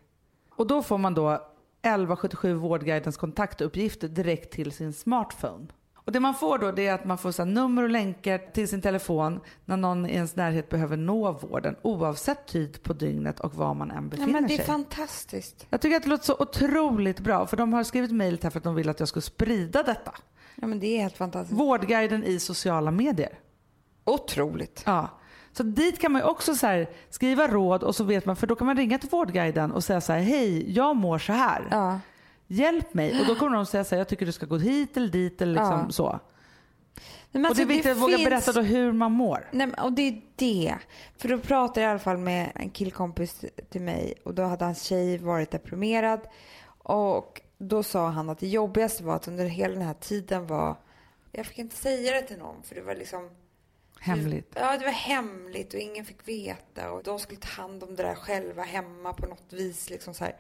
Och då får man då 1177 Vårdguidens kontaktuppgifter direkt till sin smartphone. Och det man får då det är att man får så nummer och länkar till sin telefon när någon i ens närhet behöver nå vården oavsett tid på dygnet och var man än Ja, befinner men det är sig. fantastiskt. Jag tycker att det låter så otroligt bra för de har skrivit mejlet här för att de vill att jag ska sprida detta. Ja, men det är helt fantastiskt. Vårdguiden i sociala medier. Otroligt. Ja. Så dit kan man också så skriva råd och så vet man, för då kan man ringa till Vårdguiden och säga så här, hej, jag mår så här. Ja. Hjälp mig. Och då kommer de säga så här, jag tycker du ska gå hit eller dit eller liksom Ja. så. Men och alltså, det är viktigt att våga finns- berätta då hur man mår. Nej, och det är det. För då pratade jag i alla fall med en killkompis till mig och då hade hans tjej varit deprimerad och då sa han att det jobbigaste var att under hela den här tiden var, jag fick inte säga det till någon för det var liksom Hemligt. Ja, det var hemligt och ingen fick veta och de skulle ta hand om det där själva hemma på något vis liksom så här.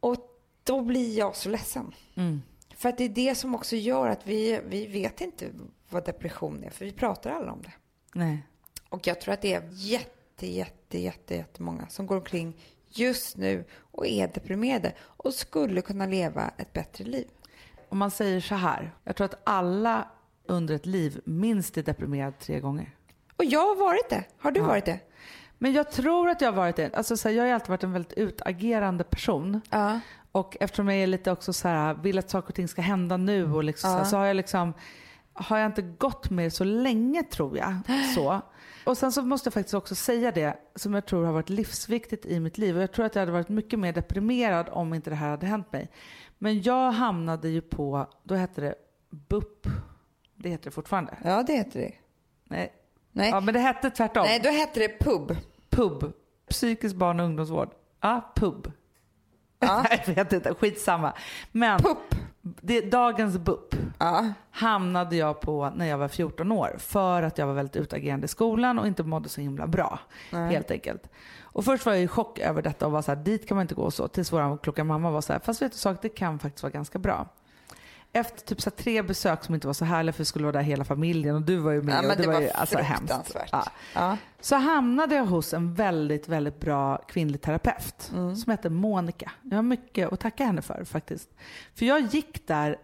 Och då blir jag så ledsen. Mm. För att det är det som också gör att vi, vi vet inte vad depression är, för vi pratar aldrig om det. Nej. Och jag tror att det är jätte, jätte, jätte, jättemånga som går omkring just nu och är deprimerade och skulle kunna leva ett bättre liv. Om man säger så här, jag tror att alla under ett liv minst är deprimerad tre gånger. Och jag har varit det. Har du Ja. varit det? Men jag tror att jag har varit det. Alltså, så här, jag har alltid varit en väldigt utagerande person. Ja. Och eftersom jag är lite också så här, vill att saker och ting ska hända nu och liksom så, här, Ja. så har jag liksom har jag inte gått med det så länge tror jag. Så. Och sen så måste jag faktiskt också säga det som jag tror har varit livsviktigt i mitt liv. Och jag tror att jag hade varit mycket mer deprimerad om inte det här hade hänt mig. Men jag hamnade ju på, då hette det BUP. Det heter det fortfarande. Ja, det heter det. Nej. Nej, Ja men det hette tvärtom. Nej då hette det pub. PUB. Psykisk barn och ungdomsvård. Ja, PUB. Ja. jag vet inte, skitsamma. Men Pupp. det, dagens BUP Ja. hamnade jag på när jag var 14 år för att jag var väldigt utagerande i skolan och inte mådde så himla bra. Helt enkelt. Och först var jag i chock över detta och var så här, dit kan man inte gå så. Tills vår kloka mamma var så här, fast vet du sak, det kan faktiskt vara ganska bra. Efter typ så tre besök som inte var så härliga för vi skulle vara där hela familjen och du var ju med. Ja, men och det var ju alltså, hemskt. Ja. Ja. Så hamnade jag hos en väldigt, väldigt bra kvinnlig terapeut Mm. som heter Monica. Jag har mycket att tacka henne för faktiskt. För jag gick där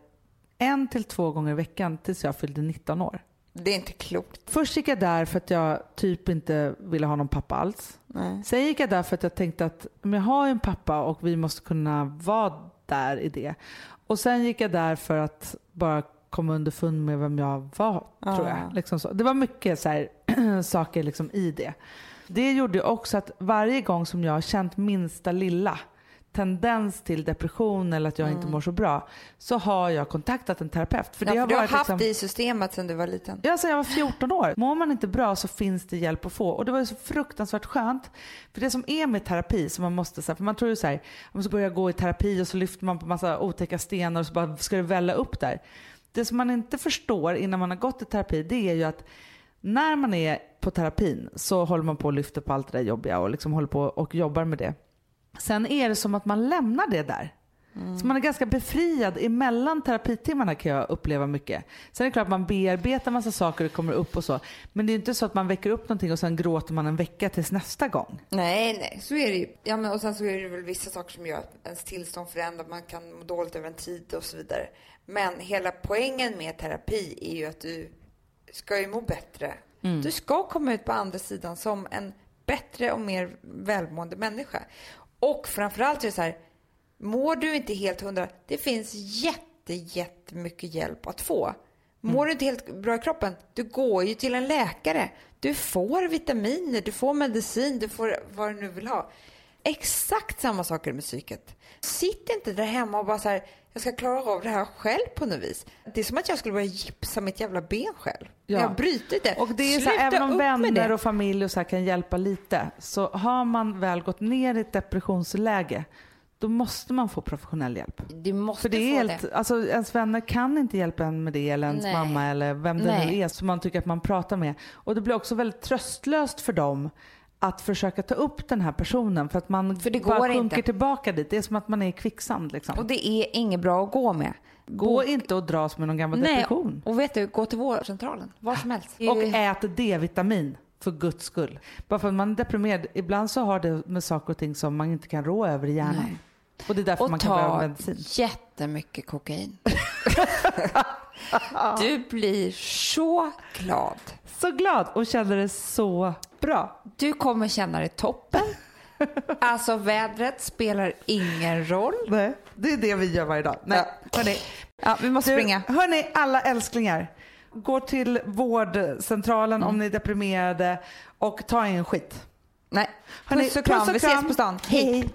en till två gånger i veckan tills jag fyllde 19 år. Det är inte klokt. Först gick jag där för att jag typ inte ville ha någon pappa alls. Nej. Sen gick jag där för att jag tänkte att men jag har ju en pappa och vi måste kunna vara där i det. Och sen gick jag där för att bara komma underfund med vem jag var, tror jag. Ja. Liksom så. Det var mycket så här, saker liksom i det. Det gjorde också att varje gång som jag har känt minsta lilla tendens till depression eller att jag inte mår så bra så har jag kontaktat en terapeut. För Mm. Ja, det för har du har varit haft liksom, det i systemet sedan du var liten. Ja, sen jag var 14 år. Mår man inte bra så finns det hjälp att få. Och det var ju så fruktansvärt skönt. För det som är med terapi, som man måste, så här, för man tror ju så här, man ska börja gå i terapi och så lyfter man på massa otäcka stenar och så bara ska det välla upp där. Det som man inte förstår innan man har gått i terapi, det är ju att när man är på terapin så håller man på och lyfter på allt det där jobbiga och liksom håller på och jobbar med det. Sen är det som att man lämnar det där. Så man är ganska befriad emellan terapitimmarna kan jag uppleva mycket. Sen är det klart att man bearbetar massa saker och kommer upp och så. Men det är inte så att man väcker upp någonting och sen gråter man en vecka tills nästa gång. Nej, nej, så är det ju. Ja, men och sen så är det väl vissa saker som gör att ens tillstånd förändras. Man kan må dåligt över en tid och så vidare. Men hela poängen med terapi är ju att du ska ju må bättre. Du ska komma ut på andra sidan som en bättre och mer välmående människa. Och framförallt är det så här, mår du inte helt hundra, det finns jätte, jättemycket hjälp att få. Mår du inte helt bra i kroppen, du går ju till en läkare. Du får vitaminer, du får medicin, du får vad du nu vill ha. Exakt samma saker med psyket. Sitt inte där hemma och bara så här, jag ska klara av det här själv på något vis. Det är som att jag skulle börja gipsa mitt jävla ben själv. Ja. Jag har brutit det. Och det är så Sluta här, även om vänner och familj och så kan hjälpa lite så har man väl gått ner i ett depressionsläge då måste man få professionell hjälp. Du måste För det är få helt, det. alltså ens vänner kan inte hjälpa en med det eller ens Nej. mamma eller vem det nu Nej. är som man tycker att man pratar med. Och det blir också väldigt tröstlöst för dem att försöka ta upp den här personen för att man För bara sjunker inte. tillbaka dit. Det är som att man är i kvicksand liksom. Och det är inget bra att gå med. Gå inte och dras med någon gammal Nej, depression. och vet du, gå till vårdcentralen. Var som helst. Och ät D-vitamin för guds skull. Bara för att man är deprimerad, ibland så har det med saker och ting som man inte kan rå över i hjärnan. Nej. Och det är därför man och kan behöva ta medicin. jättemycket kokain. du blir så glad. Så glad och känner det så bra. Du kommer känna dig toppen. Alltså vädret spelar ingen roll. Nej, det är det vi gör varje dag. Nej, hörni, Ja, vi måste du, springa. hörni, alla älsklingar. Gå till vårdcentralen om ni är deprimerade och ta en skit. Nej, Hörni, puss och kram. Vi ses på stan. Hej.